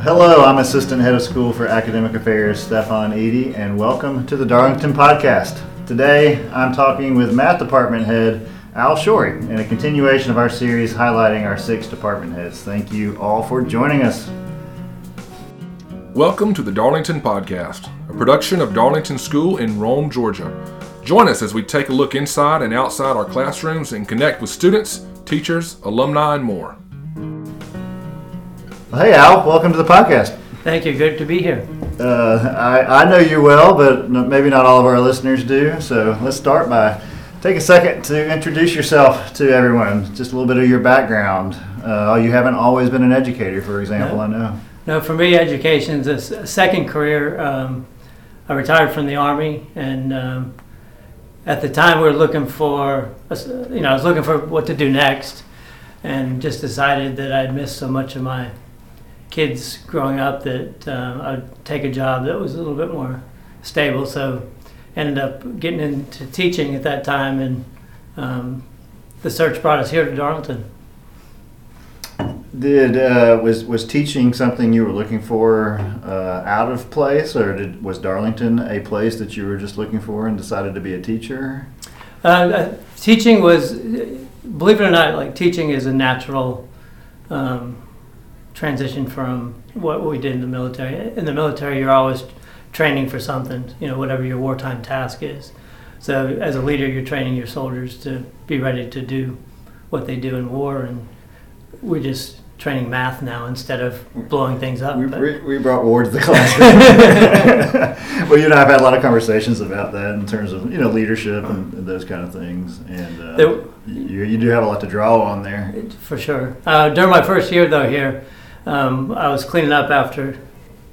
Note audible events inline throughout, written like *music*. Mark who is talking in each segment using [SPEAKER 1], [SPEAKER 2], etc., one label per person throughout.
[SPEAKER 1] Hello, I'm Assistant Head of School for Academic Affairs, Stefan Eady, and welcome to the Darlington Podcast. Today, I'm talking with Math Department Head Al Shorey in a continuation of our series highlighting our six department heads. Thank you all for joining us.
[SPEAKER 2] Welcome to the Darlington Podcast, a production of Darlington School in Rome, Georgia. Join us as we take a look inside and outside our classrooms and connect with students, teachers, alumni, and more.
[SPEAKER 1] Well, hey, Al, welcome to the podcast.
[SPEAKER 3] Thank you. Good to be here.
[SPEAKER 1] Uh, I, I know you well, but maybe not all of our listeners do. So let's start by take a second to introduce yourself to everyone. Just a little bit of your background. Uh, you haven't always been an educator, for example.
[SPEAKER 3] No.
[SPEAKER 1] I know.
[SPEAKER 3] No, for me, education is a second career. Um, I retired from the army, and um, at the time, we were looking for, you know, I was looking for what to do next, and just decided that I'd missed so much of my kids growing up that uh, I'd take a job that was a little bit more stable. So, ended up getting into teaching at that time, and um, the search brought us here to Darlington.
[SPEAKER 1] Did uh, was was teaching something you were looking for uh, out of place, or did, was Darlington a place that you were just looking for and decided to be a teacher?
[SPEAKER 3] Uh, uh, teaching was, believe it or not, like teaching is a natural um, transition from what we did in the military. In the military, you're always training for something, you know, whatever your wartime task is. So as a leader, you're training your soldiers to be ready to do what they do in war, and we're just training math now instead of blowing things up.
[SPEAKER 1] We, we, we brought war to the classroom. *laughs* well, you and I have had a lot of conversations about that in terms of you know leadership and, and those kind of things, and uh,
[SPEAKER 3] There-
[SPEAKER 1] you, you do have a lot to draw on there.
[SPEAKER 3] For sure. Uh, during my first year, though, here, um, I was cleaning up after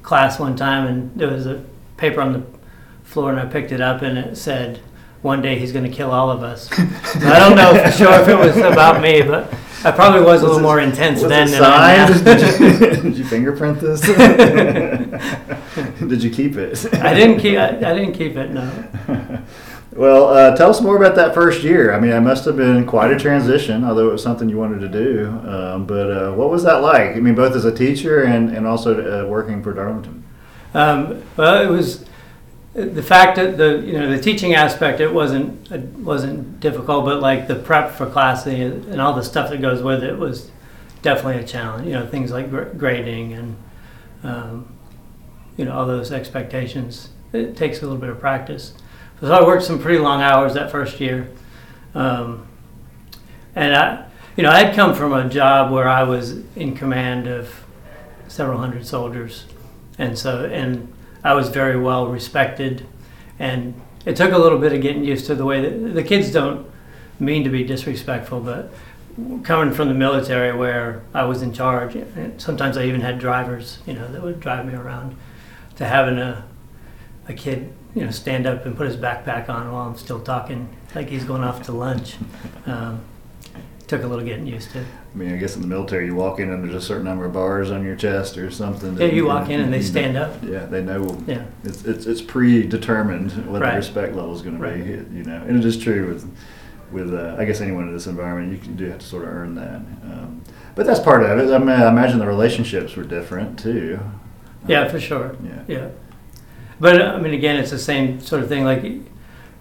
[SPEAKER 3] class one time, and there was a paper on the floor, and I picked it up, and it said, "One day he's going to kill all of us." so *laughs* I don't know for sure if it was about me, but I probably was a little
[SPEAKER 1] it-
[SPEAKER 3] more intense then than I am now.
[SPEAKER 1] did, you, *laughs* did you fingerprint this? *laughs* did you keep it?
[SPEAKER 3] I didn't keep. I, I didn't keep it. No.
[SPEAKER 1] Well, uh, tell us more about that first year. I mean, it must have been quite a transition, although it was something you wanted to do. Um, but uh, what was that like? I mean, both as a teacher and, and also uh, working for Darlington.
[SPEAKER 3] Um, well, it was the fact that the you know the teaching aspect it wasn't it wasn't difficult, but like the prep for class and and all the stuff that goes with it was definitely a challenge. You know, things like gra- grading and um, you know all those expectations. It takes a little bit of practice. So I worked some pretty long hours that first year, um, and I you know I had come from a job where I was in command of several hundred soldiers. And so and I was very well respected, and it took a little bit of getting used to the way that the kids don't mean to be disrespectful, but coming from the military where I was in charge, and sometimes I even had drivers, you know, that would drive me around, to having a a kid, you know, stand up and put his backpack on while I'm still talking, like he's going off to lunch. Um, took a little getting used to.
[SPEAKER 1] I mean, I guess in the military, you walk in and there's a certain number of bars on your chest or something.
[SPEAKER 3] Yeah,
[SPEAKER 1] that
[SPEAKER 3] you walk in and they
[SPEAKER 1] you know-
[SPEAKER 3] stand up.
[SPEAKER 1] Yeah, they know.
[SPEAKER 3] Yeah.
[SPEAKER 1] It's, it's, it's predetermined what
[SPEAKER 3] Right.
[SPEAKER 1] the respect level is going to
[SPEAKER 3] Right.
[SPEAKER 1] be, you know. And it is true with, with uh, I guess anyone in this environment, you can, do have to sort of earn that. Um, but that's part of it. I mean, I imagine the relationships were different too.
[SPEAKER 3] Yeah, for sure.
[SPEAKER 1] Yeah.
[SPEAKER 3] Yeah. But I mean, again, it's the same sort of thing. Like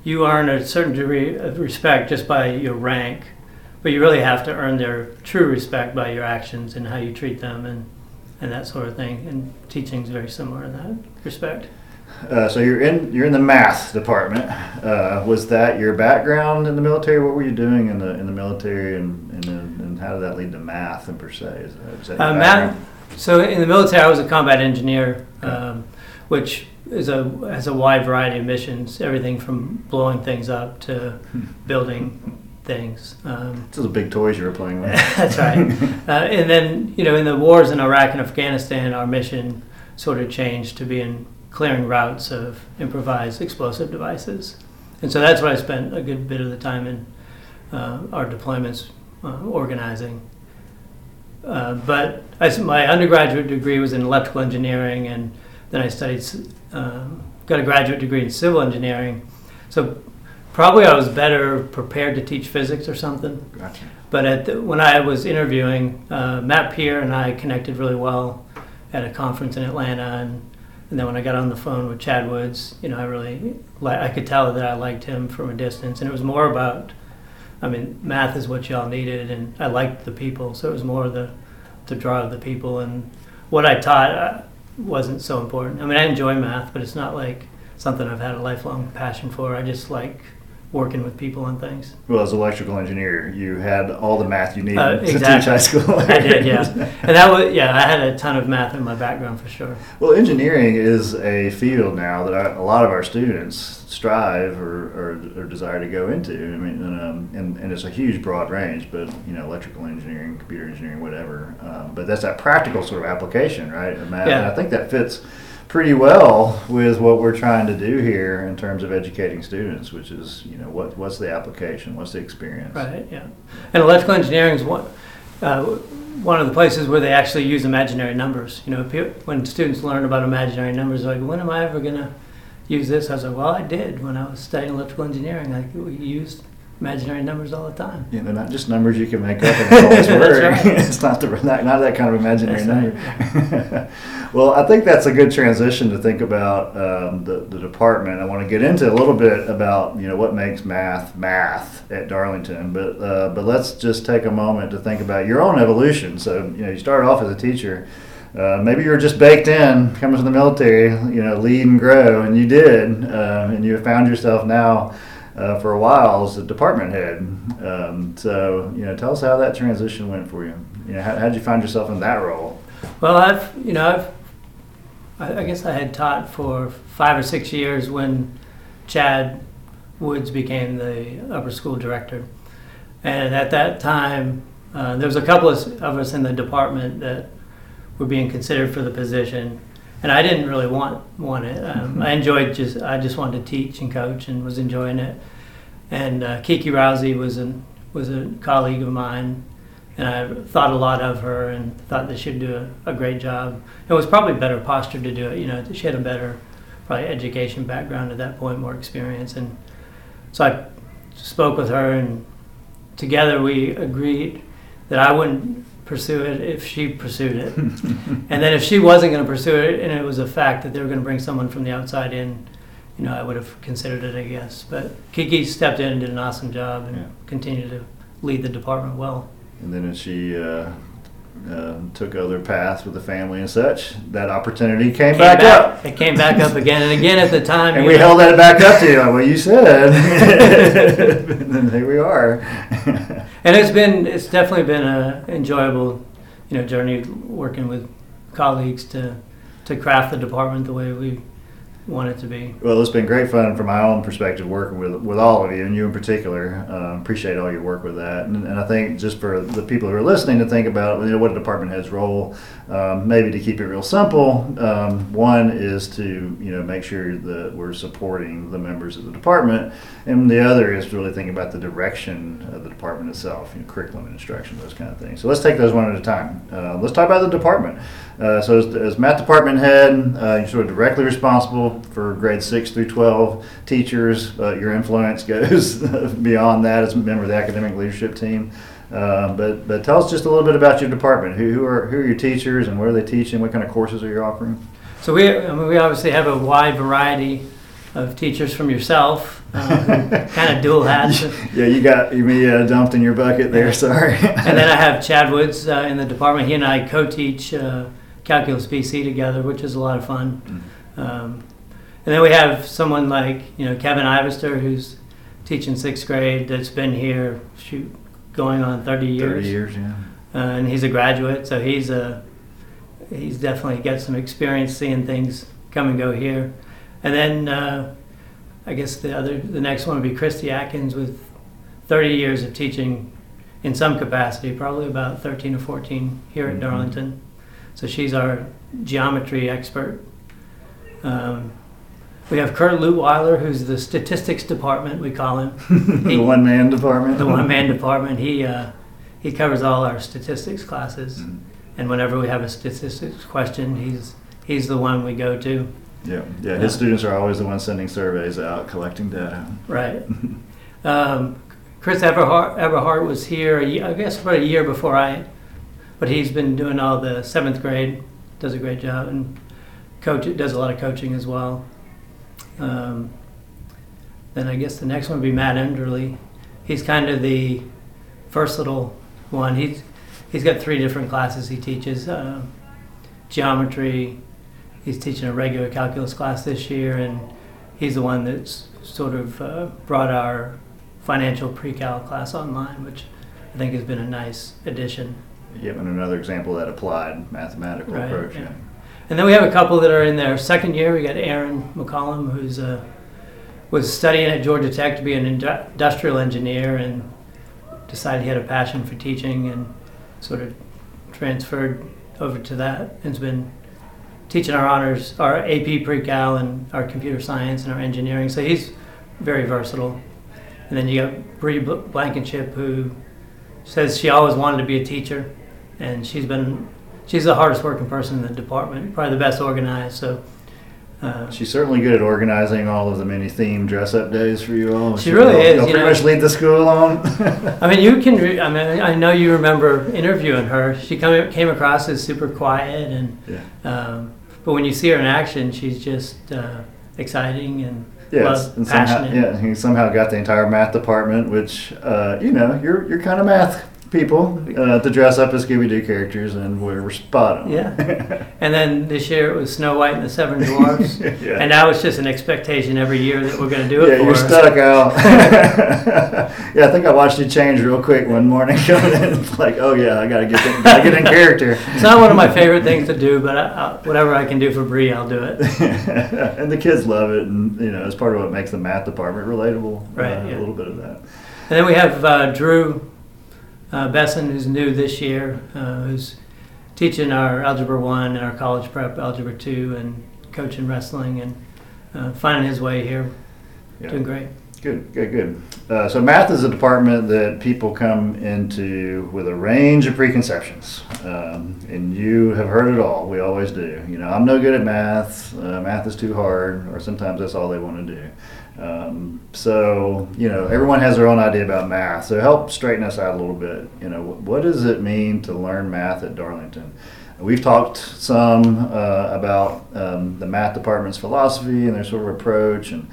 [SPEAKER 3] you earn a certain degree of respect just by your rank, but you really have to earn their true respect by your actions and how you treat them and, and that sort of thing. And teaching is very similar in that respect.
[SPEAKER 1] Uh, so you're in you're in the math department. Uh, was that your background in the military? What were you doing in the in the military, and and, and how did that lead to math and per se? Is that, is that
[SPEAKER 3] Uh, math, so in the military, I was a combat engineer, um, which is a has a wide variety of missions, everything from blowing things up to building things. Um,
[SPEAKER 1] Those are big toys you were playing with. *laughs*
[SPEAKER 3] That's right. *laughs* Uh, and then, you know, in the wars in Iraq and Afghanistan, our mission sort of changed to being clearing routes of improvised explosive devices. And so that's what I spent a good bit of the time in uh, our deployments uh, organizing. Uh, but I, my undergraduate degree was in electrical engineering, and then I studied, um, got a graduate degree in civil engineering. So probably I was better prepared to teach physics or something.
[SPEAKER 1] Gotcha.
[SPEAKER 3] But at the, when I was interviewing, uh, Matt Peer and I connected really well, at a conference in Atlanta, and, and then when I got on the phone with Chad Woods, you know, I really li- I could tell that I liked him from a distance, and it was more about, I mean, math is what y'all needed, and I liked the people, so it was more the the draw of the people, and what I taught uh, wasn't so important. I mean, I enjoy math, but it's not like something I've had a lifelong passion for. I just like working with people on things.
[SPEAKER 1] Well, as an electrical engineer, you had all the math you needed
[SPEAKER 3] Uh,
[SPEAKER 1] to teach high school.
[SPEAKER 3] I did, yeah. And that was, yeah, I had a ton of math in my background for sure.
[SPEAKER 1] Well, engineering is a field now that I, a lot of our students strive or, or, or desire to go into. I mean, and, um, and, and it's a huge, broad range, but you know, electrical engineering, computer engineering, whatever. Um, but that's that practical sort of application, right? math.
[SPEAKER 3] Yeah.
[SPEAKER 1] And I think that fits pretty well with what we're trying to do here in terms of educating students, which is, you know, what, what's the application, what's the experience.
[SPEAKER 3] Right, yeah. And electrical engineering is one, uh, one of the places where they actually use imaginary numbers. You know, when students learn about imaginary numbers, they're like, when am I ever going to use this? I was like, well, I did when I was studying electrical engineering. Like, we used imaginary numbers all the time.
[SPEAKER 1] Yeah, they're not just numbers you can make up and *laughs* always work.
[SPEAKER 3] right. *laughs*
[SPEAKER 1] it's not the not, not that kind of imaginary
[SPEAKER 3] That's
[SPEAKER 1] number. *laughs* well, I think that's a good transition to think about um, the, the department. I want to get into a little bit about you know what makes math math at Darlington, but uh, but let's just take a moment to think about your own evolution. So you know you started off as a teacher. Uh, maybe you were just baked in, coming from the military, you know, lead and grow, and you did, uh, and you found yourself now uh, for a while as a department head. Um, so, you know, tell us how that transition went for you. You know, how how'd you find yourself in that role?
[SPEAKER 3] Well, I've, you know, I've, I, I guess I had taught for five or six years when Chad Woods became the upper school director. And at that time, uh, there was a couple of of us in the department that were being considered for the position. And I didn't really want, want it. Um, I enjoyed just, I just wanted to teach and coach and was enjoying it. And uh, Kiki Rousey was, an, was a colleague of mine and I thought a lot of her and thought that she'd do a, a great job. It was probably better postured to do it. You know, she had a better probably education background at that point, more experience, and so I spoke with her, and together we agreed that I wouldn't pursue it if she pursued it, *laughs* and then if she wasn't going to pursue it, and it was a fact that they were going to bring someone from the outside in. You know, I would have considered it, I guess. But Kiki stepped in and did an awesome job and
[SPEAKER 1] Yeah.
[SPEAKER 3] continued to lead the department well.
[SPEAKER 1] And then as she uh, uh, took other paths with the family and such, that opportunity came,
[SPEAKER 3] came
[SPEAKER 1] back, up.
[SPEAKER 3] It came back up again and again at the time.
[SPEAKER 1] And we
[SPEAKER 3] know,
[SPEAKER 1] held that back up to you. Like, well, you said. *laughs* *laughs* and then here we are. *laughs*
[SPEAKER 3] and it's been it's definitely been a enjoyable, you know, journey working with colleagues to to craft the department the way we want it to be.
[SPEAKER 1] Well, it's been great fun from my own perspective working with with all of you, and you in particular. Um, appreciate all your work with that, and, and I think just for the people who are listening to think about you know what a department head's role, um, maybe to keep it real simple. Um, one is to you know make sure that we're supporting the members of the department, and the other is really think about the direction of the department itself, you know, curriculum and instruction, those kind of things. So let's take those one at a time. Uh, let's talk about the department. Uh, so as, as math department head, uh, you're sort of directly responsible for grades six through 12 teachers. Uh, your influence goes *laughs* beyond that as a member of the academic leadership team. Uh, but, but tell us just a little bit about your department. Who, who, are, who are your teachers and where are they teaching? What kind of courses are you offering?
[SPEAKER 3] So we I mean, we obviously have a wide variety of teachers from yourself, um, *laughs* kind of dual hats.
[SPEAKER 1] Yeah, you got me uh, dumped in your bucket there. Sorry.
[SPEAKER 3] and then I *laughs* have Chad Woods uh, in the department. He and I co-teach uh, Calculus BC together, which is a lot of fun. Um, and then we have someone like you know Kevin Ivester, who's teaching sixth grade. That's been here, shoot, going on thirty years.
[SPEAKER 1] 30 years, yeah.
[SPEAKER 3] Uh, and he's a graduate, so he's a he's definitely got some experience seeing things come and go here. And then uh, I guess the other the next one would be Christy Atkins with 30 years of teaching in some capacity, probably about 13 or 14 here at
[SPEAKER 1] Mhm.
[SPEAKER 3] Darlington. So she's our geometry expert. Um, we have Kurt Lutweiler, who's the statistics department, we call him *laughs*
[SPEAKER 1] the one man department.
[SPEAKER 3] the one man department. He uh, he covers all our statistics classes,
[SPEAKER 1] Mhm.
[SPEAKER 3] and whenever we have a statistics question, he's he's the one we go to.
[SPEAKER 1] Yeah, yeah. His students are always the ones sending surveys out, collecting data.
[SPEAKER 3] Right. *laughs* Um, Chris Everhart, Everhart was here, a ye- I guess, about a year before I, but he's been doing all the seventh grade does a great job and coach does a lot of coaching as well. Um, then I guess the next one would be Matt Enderley. He's kind of the versatile one. He's he's got three different classes he teaches: uh, geometry. He's teaching a regular calculus class this year, and he's the one that's sort of uh, brought our financial pre-cal class online, which I think has been a nice addition.
[SPEAKER 1] And another example of that applied mathematical
[SPEAKER 3] Right,
[SPEAKER 1] approach.
[SPEAKER 3] yeah. And then we have a couple that are in their second year. We got Aaron McCollum, who's uh, was studying at Georgia Tech to be an indu- industrial engineer, and decided he had a passion for teaching, and sort of transferred over to that. And has been teaching our honors, our AP pre-cal, and our computer science and our engineering. So he's very versatile. And then you got Bree Bl- Blankenship, who says she always wanted to be a teacher, and she's been she's the hardest working person in the department, probably the best organized. So uh,
[SPEAKER 1] She's certainly good at organizing all of the many themed dress up days for you all.
[SPEAKER 3] She really
[SPEAKER 1] She'll-
[SPEAKER 3] is, you
[SPEAKER 1] pretty
[SPEAKER 3] know.
[SPEAKER 1] much lead the school on. *laughs*
[SPEAKER 3] I mean, you can. Re- I mean, I know you remember interviewing her. She come, came across as super quiet, and
[SPEAKER 1] yeah.
[SPEAKER 3] um, but when you see her in action, she's just uh, exciting and
[SPEAKER 1] Yes, and somehow,
[SPEAKER 3] passionate.
[SPEAKER 1] yeah, he somehow got the entire math department, which uh, you know, you're you're kind of math people uh, to dress up as Scooby Doo characters, and we're, we're spot on.
[SPEAKER 3] Yeah. *laughs* And then this year it was Snow White and the Seven Dwarfs, *laughs*
[SPEAKER 1] yeah.
[SPEAKER 3] and now it's just an expectation every year that we're going to do it
[SPEAKER 1] yeah,
[SPEAKER 3] for
[SPEAKER 1] you're
[SPEAKER 3] her.
[SPEAKER 1] stuck out. *laughs* yeah, I think I watched you change real quick one morning coming in. It's like, oh yeah, I gotta get in, gotta get in character.
[SPEAKER 3] It's not one of my favorite things to do, but I, I, whatever I can do for Bree, I'll do it.
[SPEAKER 1] and the kids love it, and you know, it's part of what makes the math department relatable.
[SPEAKER 3] Right,
[SPEAKER 1] uh,
[SPEAKER 3] yeah.
[SPEAKER 1] A little bit of that.
[SPEAKER 3] And then we have uh, Drew uh, Besson, who's new this year, uh, who's teaching our Algebra 1 and our college prep Algebra 2 and coaching wrestling and uh, finding his way here.
[SPEAKER 1] Yeah.
[SPEAKER 3] Doing great.
[SPEAKER 1] Good, good, good. Uh, so math is a department that people come into with a range of preconceptions, um, and you have heard it all. We always do. You know, I'm no good at math. Uh, math is too hard, or sometimes that's all they want to do. Um, so you know, everyone has their own idea about math. So help straighten us out a little bit. You know, what, does it mean to learn math at Darlington? We've talked some uh, about um, the math department's philosophy and their sort of approach, and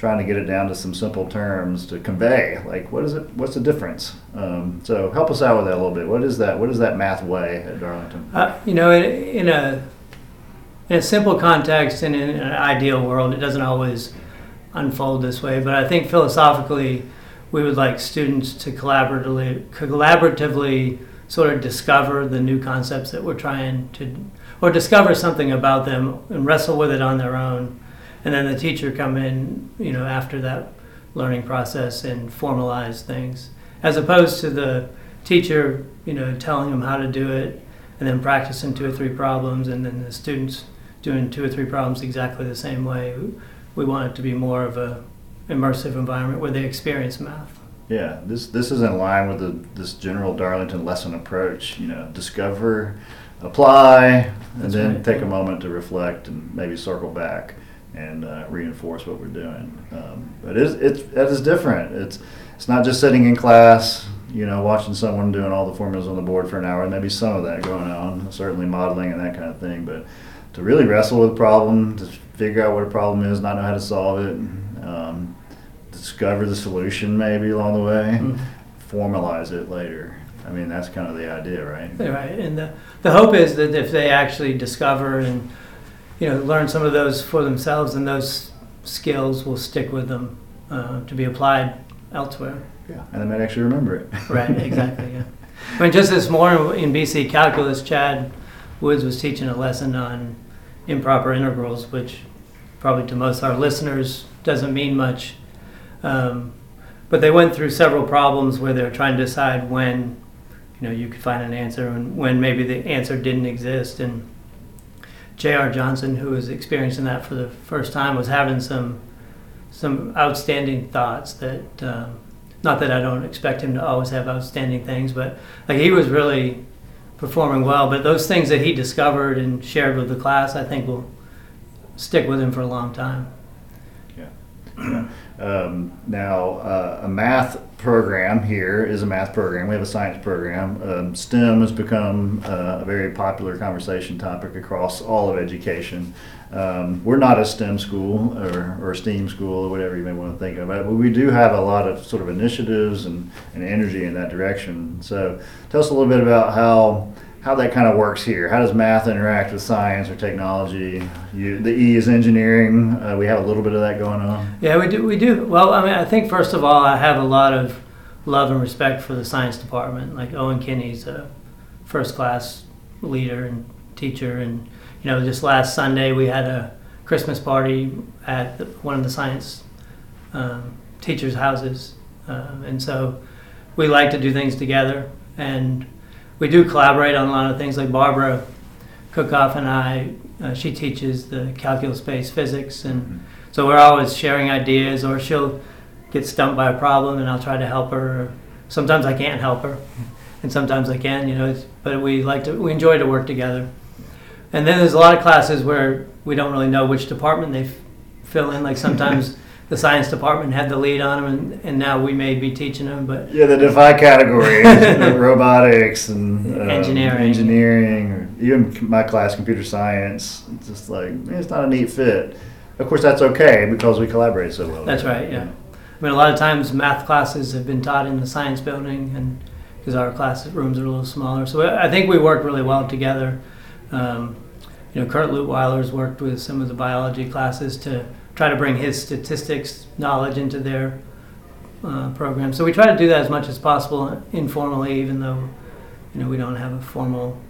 [SPEAKER 1] trying to get it down to some simple terms to convey like what is it what's the difference? Um, so help us out with that a little bit. What is that what is that math way at darlington?
[SPEAKER 3] Uh, you know, in, in a in a simple context and in an ideal world, it doesn't always unfold this way. But I think philosophically, we would like students to collaboratively collaboratively sort of discover the new concepts that we're trying to, or discover something about them and wrestle with it on their own, and then the teacher come in, you know, after that learning process and formalize things, as opposed to the teacher, you know, telling them how to do it and then practicing two or three problems, and then the students doing two or three problems exactly the same way. We want it to be more of a immersive environment where they experience math.
[SPEAKER 1] yeah this this is in line with the, this general darlington lesson approach you know discover apply and
[SPEAKER 3] That's
[SPEAKER 1] then
[SPEAKER 3] right,
[SPEAKER 1] take a moment to reflect and maybe circle back and uh, reinforce what we're doing. Um, but it's, it's that is different. It's it's not just sitting in class you know watching someone doing all the formulas on the board for an hour maybe some of that going on certainly modeling and that kind of thing but to really wrestle with a problem to figure out what a problem is not know how to solve it um, discover the solution maybe along the way
[SPEAKER 3] Mhm.
[SPEAKER 1] formalize it later. I mean that's kind of the idea right
[SPEAKER 3] Right, and the, the hope is that if they actually discover and you know learn some of those for themselves, and those skills will stick with them uh, to be applied elsewhere.
[SPEAKER 1] yeah and they might actually remember it *laughs*
[SPEAKER 3] Right, exactly. Yeah. I mean, just this morning in BC calculus, Chad Woods was teaching a lesson on improper integrals, which probably to most of our listeners doesn't mean much. Um, but they went through several problems where they were trying to decide when, you know, you could find an answer and when maybe the answer didn't exist. And J.R. Johnson, who was experiencing that for the first time, was having some some outstanding thoughts that. Um, not that I don't expect him to always have outstanding things, but like he was really performing well. But those things that he discovered and shared with the class, I think will stick with him for a long time. *clears throat*
[SPEAKER 1] Um, now, uh, a math program here is a math program. We have a science program. Um, STEM has become uh, a very popular conversation topic across all of education. Um, we're not a STEM school or, or a STEAM school or whatever you may want to think about, but we do have a lot of sort of initiatives and, and energy in that direction. So tell us a little bit about how how that kind of works here. How does math interact with science or technology? You, the E is engineering. Uh, we have a little bit of that going on.
[SPEAKER 3] Yeah, we do. We do. Well, I mean, I think first of all, I have a lot of love and respect for the science department. Like Owen Kinney's a first class leader and teacher, and you know, just last Sunday we had a Christmas party at the, one of the science um, teachers' houses, um, and so we like to do things together and we do collaborate on a lot of things. Like Barbara Cookoff and I, uh, she teaches the calculus-based physics, and mm-hmm. so we're always sharing ideas. Or she'll get stumped by a problem, and I'll try to help her. Sometimes I can't help her, and sometimes I can. You know, but we like to we enjoy to work together. And then there's a lot of classes where we don't really know which department they f- fill in. Like sometimes *laughs* the science department had the lead on them, and, and now we may be teaching them. But
[SPEAKER 1] yeah, the defy categories, *laughs* robotics and
[SPEAKER 3] um, engineering,
[SPEAKER 1] engineering, or even my class, computer science. It's just like it's not a neat fit. Of course, that's okay because we collaborate so well.
[SPEAKER 3] That's right. Yeah. I mean, a lot of times math classes have been taught in the science building, and because our classrooms are a little smaller, so I think we work really well together. Um, you know, Kurt Lutweiler's worked with some of the biology classes to try to bring his statistics knowledge into their uh, program. So we try to do that as much as possible informally, even though you know we don't have a formal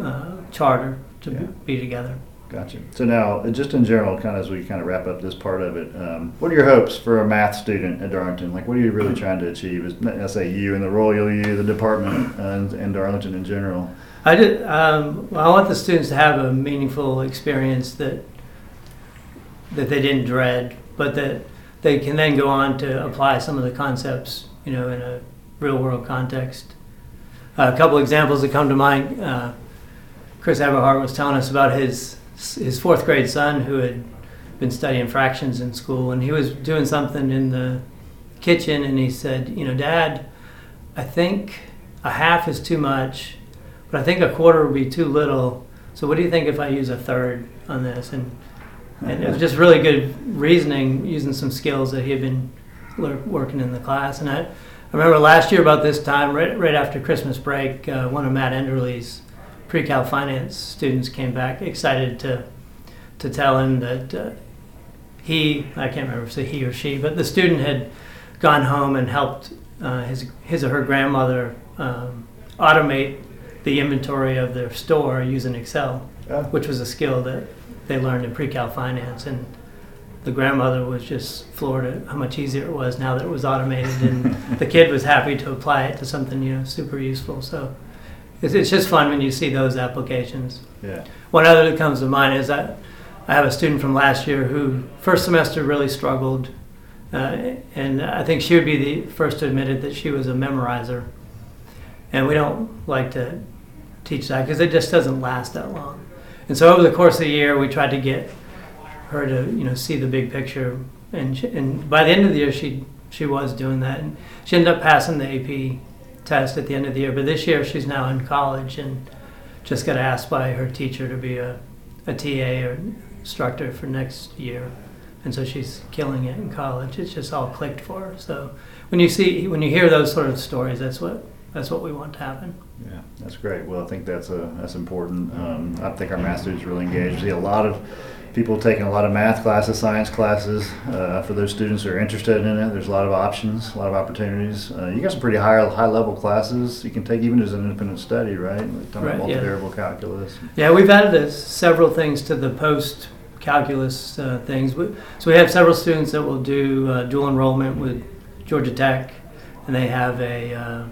[SPEAKER 3] uh, charter to yeah. be together.
[SPEAKER 1] Gotcha. So now, uh, just in general, kind of as we kind of wrap up this part of it, um, what are your hopes for a math student at Darlington? Like, what are you really trying to achieve? Is I say you and the Royal U, the department, and, and Darlington in general.
[SPEAKER 3] I did. Um, I want the students to have a meaningful experience that that they didn't dread, but that they can then go on to apply some of the concepts, you know, in a real world context. Uh, a couple examples that come to mind. Uh, Chris Everhart was telling us about his his fourth grade son who had been studying fractions in school, and he was doing something in the kitchen, and he said, "You know, Dad, I think a half is too much, but I think a quarter would be too little. So what do you think if I use a third on this?" And and it was just really good reasoning using some skills that he had been working in the class. And I, I remember last year about this time, right, right after Christmas break, uh, one of Matt Enderley's pre-cal finance students came back excited to to tell him that uh, he I can't remember if it's he or she, but the student had gone home and helped uh, his his or her grandmother um, automate the inventory of their store using Excel, yeah. which was a skill that they learned in pre-cal finance, and the grandmother was just floored at how much easier it was now that it was automated, and *laughs* the kid was happy to apply it to something you know super useful. So it's, it's just fun when you see those applications.
[SPEAKER 1] Yeah.
[SPEAKER 3] One other that comes to mind is that I have a student from last year who first semester really struggled, uh, and I think she would be the first to admit it that she was a memorizer, and we don't like to teach that because it just doesn't last that long. And so over the course of the year, we tried to get her to you know see the big picture, and she, and by the end of the year, she she was doing that, and she ended up passing the AP test at the end of the year. But this year, she's now in college and just got asked by her teacher to be a, a TA or instructor for next year, and so she's killing it in college. It's just all clicked for her. So when you see when you hear those sort of stories, that's what that's what we want to happen.
[SPEAKER 1] Yeah, that's great. Well, I think that's a that's important. Um, I think our math students really engaged. We see a lot of people taking a lot of math classes, science classes. Uh, for those students who are interested in it, there's a lot of options, a lot of opportunities. Uh, you got some pretty high high level classes you can take even as an independent study, right? Like right multivariable yeah. calculus.
[SPEAKER 3] Yeah, we've added several things to the post calculus uh, things. So we have several students that will do uh, dual enrollment with Georgia Tech, and they have a uh,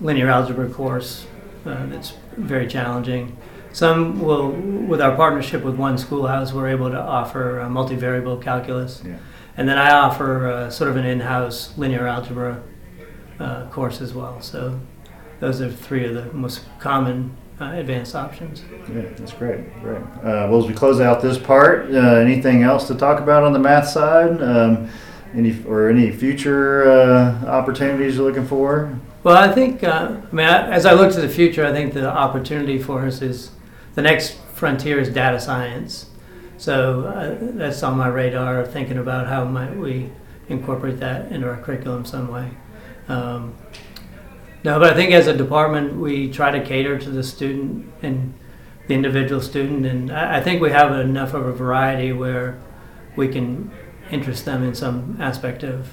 [SPEAKER 3] linear algebra course uh, that's very challenging. Some will, with our partnership with one schoolhouse, we're able to offer a multivariable calculus. Yeah. And then I offer uh, sort of an in house linear algebra uh, course as well. So those are three of the most common uh, advanced options.
[SPEAKER 1] Yeah, that's great. Great. Uh, well, as we close out this part, uh, anything else to talk about on the math side? Um, any or any future uh, opportunities you're looking for?
[SPEAKER 3] Well, I think, uh, I mean, as I look to the future, I think the opportunity for us is the next frontier is data science. So uh, that's on my radar, of thinking about how might we incorporate that into our curriculum some way. Um, no, but I think as a department, we try to cater to the student and the individual student, and I, I think we have enough of a variety where we can interest them in some aspect of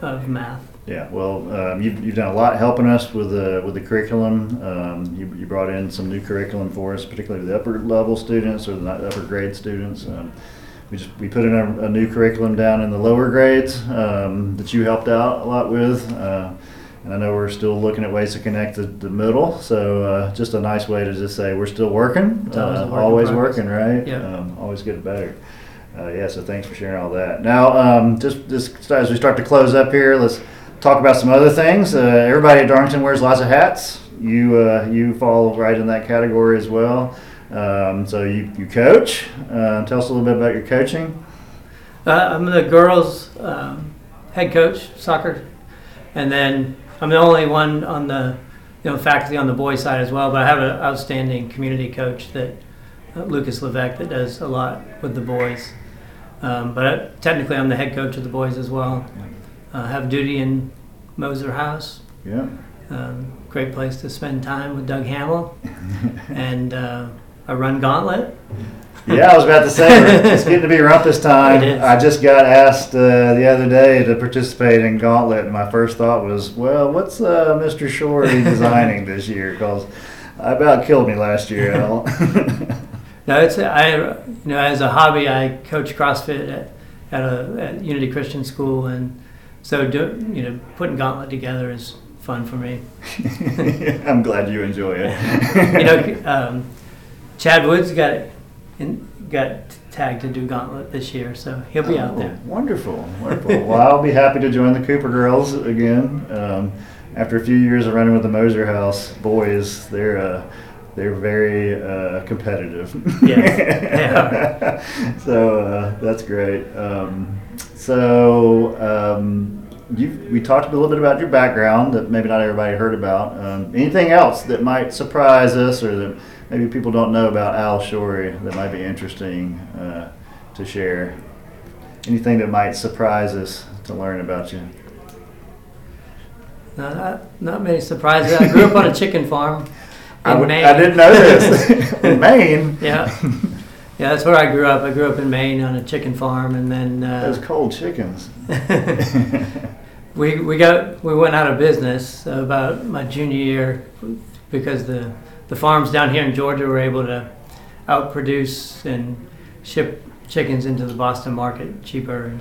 [SPEAKER 3] of math.
[SPEAKER 1] Yeah, well, um, you've, you've done a lot helping us with the with the curriculum. Um, you, you brought in some new curriculum for us, particularly the upper level students or the upper grade students. Um, we just we put in a, a, new curriculum down in the lower grades um, that you helped out a lot with. Uh, and I know we're still looking at ways to connect the, the middle. So uh, just a nice way to just say we're still working, uh, always working, right?
[SPEAKER 3] Yeah.
[SPEAKER 1] Um, always get better. Uh, yeah, so thanks for sharing all that. Now, um, just, just as we start to close up here, let's talk about some other things. Uh, everybody at Darlington wears lots of hats. You uh, you fall right in that category as well. Um, so you, you coach. Uh, tell us a little bit about your coaching.
[SPEAKER 3] Uh, I'm the girls' um, head coach, soccer, and then I'm the only one on the you know faculty on the boys' side as well. But I have an outstanding community coach that uh, Lucas Levesque that does a lot with the boys. Um, but technically, I'm the head coach of the boys as well. Uh, have duty in Moser House.
[SPEAKER 1] Yeah.
[SPEAKER 3] Um, great place to spend time with Doug Hamill. *laughs* and uh, I run Gauntlet.
[SPEAKER 1] yeah, I was about to say it's getting to be rumpus time. *laughs* I just got asked uh, the other day to participate in Gauntlet, and my first thought was, "Well, what's uh, Mr. Shorey *laughs* designing this year?" Because I about killed me last year.
[SPEAKER 3] no, it's I. You know, as a hobby, I coach CrossFit at, at a at Unity Christian School, and so do, you know, putting Gauntlet together is fun for me. *laughs*
[SPEAKER 1] I'm glad you enjoy
[SPEAKER 3] it. *laughs* you know, um, Chad Woods got in, got tagged to do Gauntlet this year, so he'll be oh, out there.
[SPEAKER 1] Wonderful, wonderful. *laughs* well, I'll be happy to join the Cooper girls again. Um, after a few years of running with the Moser House boys, they're uh, they're very uh, competitive.
[SPEAKER 3] Yeah.
[SPEAKER 1] so uh, that's great. Um, so um, we talked a little bit about your background that maybe not everybody heard about. Um, anything else that might surprise us or that maybe people don't know about Al Shorey that might be interesting uh, to share? Anything that might surprise us to learn about you?
[SPEAKER 3] Not, not many surprises. I grew up on a chicken farm. *laughs*
[SPEAKER 1] I, Maine. I, didn't know this. *laughs* in Maine.
[SPEAKER 3] Yeah. *laughs* Yeah, that's where I grew up. I grew up in Maine on a chicken farm, and then
[SPEAKER 1] uh, those cold chickens. *laughs*
[SPEAKER 3] we we got we went out of business about my junior year because the the farms down here in Georgia were able to outproduce and ship chickens into the Boston market cheaper.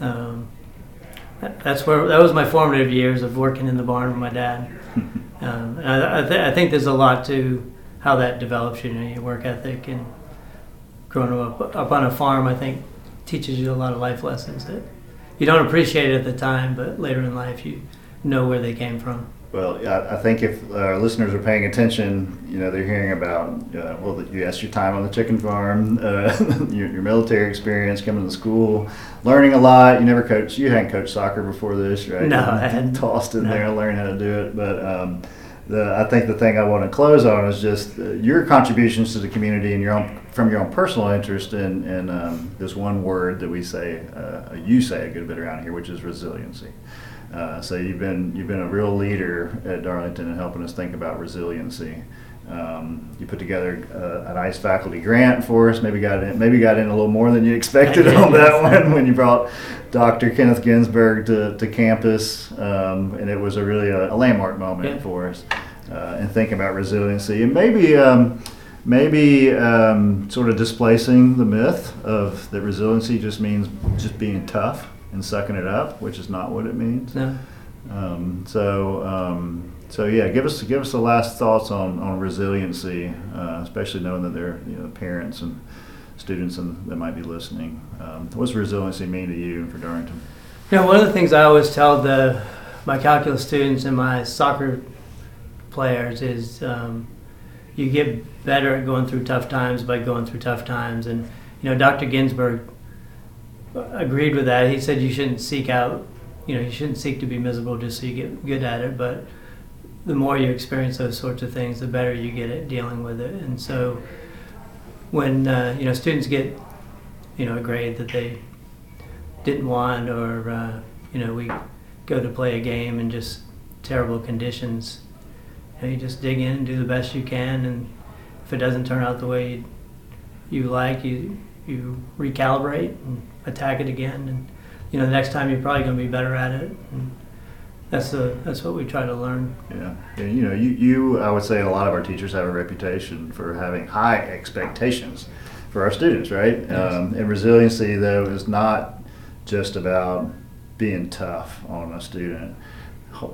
[SPEAKER 3] Um, that's where that was my formative years of working in the barn with my dad. *laughs* Um, I, I, th- I, think there's a lot to how that develops you, know, your work ethic and growing up up on a farm. I think teaches you a lot of life lessons that you don't appreciate at the time, but later in life you know where they came from.
[SPEAKER 1] Well, I, I think if our listeners are paying attention, you know, they're hearing about, uh, well, you asked your time on the chicken farm, *laughs* uh, your, your, military experience, coming to school, learning a lot. You never coached, you hadn't coached soccer before this, right?
[SPEAKER 3] No, I
[SPEAKER 1] hadn't. Tossed in no. there and learned how to do it. But um, the, I think the thing I want to close on is just uh, your contributions to the community and your own, from your own personal interest in, in um, this one word that we say, uh, you say a good bit around here, which is resiliency. Uh, so you've been you've been a real leader at Darlington in helping us think about resiliency. Um, you put together uh, a nice faculty grant for us. Maybe got in, maybe got in a little more than you expected *laughs* on that one when you brought Dr. Kenneth Ginsburg to, to campus, um, and it was a really a, a landmark moment yeah. for us uh, in thinking about resiliency and maybe. Um, maybe um, sort of displacing the myth of that resiliency just means just being tough and sucking it up, which is not what it means.
[SPEAKER 3] No.
[SPEAKER 1] Um, so, um, so yeah, give us give us the last thoughts on, on resiliency, uh, especially knowing that there are you know, parents and students and, that might be listening. Um, what's resiliency mean to you and for Darlington?
[SPEAKER 3] You know, one of the things I always tell the my calculus students and my soccer players is um, you get better at going through tough times by going through tough times. And you know, Dr. Ginsburg agreed with that. He said you shouldn't seek out, you know, you shouldn't seek to be miserable just so you get good at it. But the more you experience those sorts of things, the better you get at dealing with it. And so when uh, you know students get you know a grade that they didn't want, or uh, you know we go to play a game in just terrible conditions, you, know, you just dig in and do the best you can, and if it doesn't turn out the way you, like, you you recalibrate and attack it again, and you know the next time you're probably going to be better at it. And that's the that's what we try to learn.
[SPEAKER 1] Yeah, and, you know, you, you I would say a lot of our teachers have a reputation for having high expectations for our students, right?
[SPEAKER 3] Yes.
[SPEAKER 1] Um, and resiliency though is not just about being tough on a student,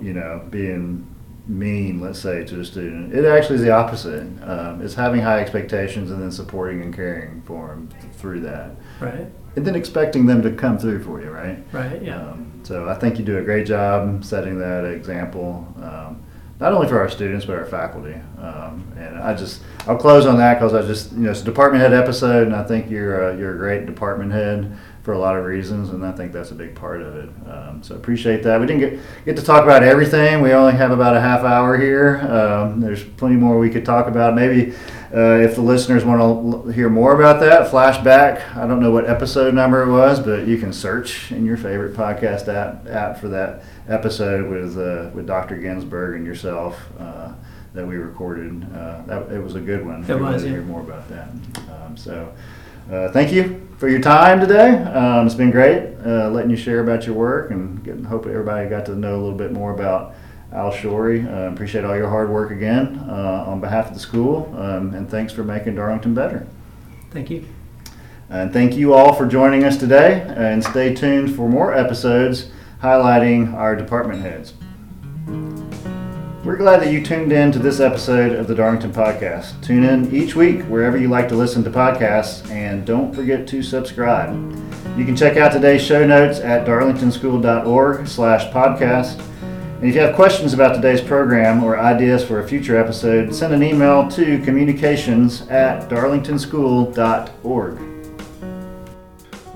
[SPEAKER 1] you know, being mean, let's say, to a student. It actually is the opposite. Um, it's having high expectations and then supporting and caring for them through that.
[SPEAKER 3] Right.
[SPEAKER 1] And then expecting them to come through for you, right?
[SPEAKER 3] Right. Yeah.
[SPEAKER 1] Um, so I think you do a great job setting that example, um, not only for our students but our faculty. Um, and I just I'll close on that because I just you know it's a department head episode, and I think you're a, you're a great department head for a lot of reasons, and I think that's a big part of it. Um, so appreciate that. We didn't get get to talk about everything. We only have about a half hour here. Um, there's plenty more we could talk about. Maybe uh, if the listeners want to hear more about that, flashback. I don't know what episode number it was, but you can search in your favorite podcast app, app for that episode with uh, with Dr. Ginsburg and yourself uh, that we recorded. Uh, that, it was a good one.
[SPEAKER 3] It
[SPEAKER 1] If you
[SPEAKER 3] was,
[SPEAKER 1] wanted to
[SPEAKER 3] yeah.
[SPEAKER 1] hear more about that. Um, so. Uh, thank you for your time today. Um, it's been great uh, letting you share about your work and getting, hope everybody got to know a little bit more about Al Shorey. Uh, appreciate all your hard work again uh, on behalf of the school, um, and thanks for making Darlington better.
[SPEAKER 3] Thank you.
[SPEAKER 1] And thank you all for joining us today, and stay tuned for more episodes highlighting our department heads. We're glad that you tuned in to this episode of the Darlington Podcast. Tune in each week wherever you like to listen to podcasts, and don't forget to subscribe. You can check out today's show notes at darlingtonschool.org slash podcast. And if you have questions about today's program or ideas for a future episode, send an email to communications at darlingtonschool.org.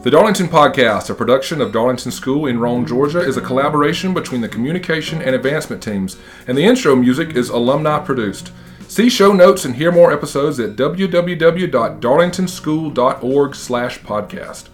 [SPEAKER 2] The Darlington Podcast, a production of Darlington School in Rome, Georgia, is a collaboration between the communication and advancement teams, and the intro music is alumni produced. See show notes and hear more episodes at www.darlingtonschool.org/podcast.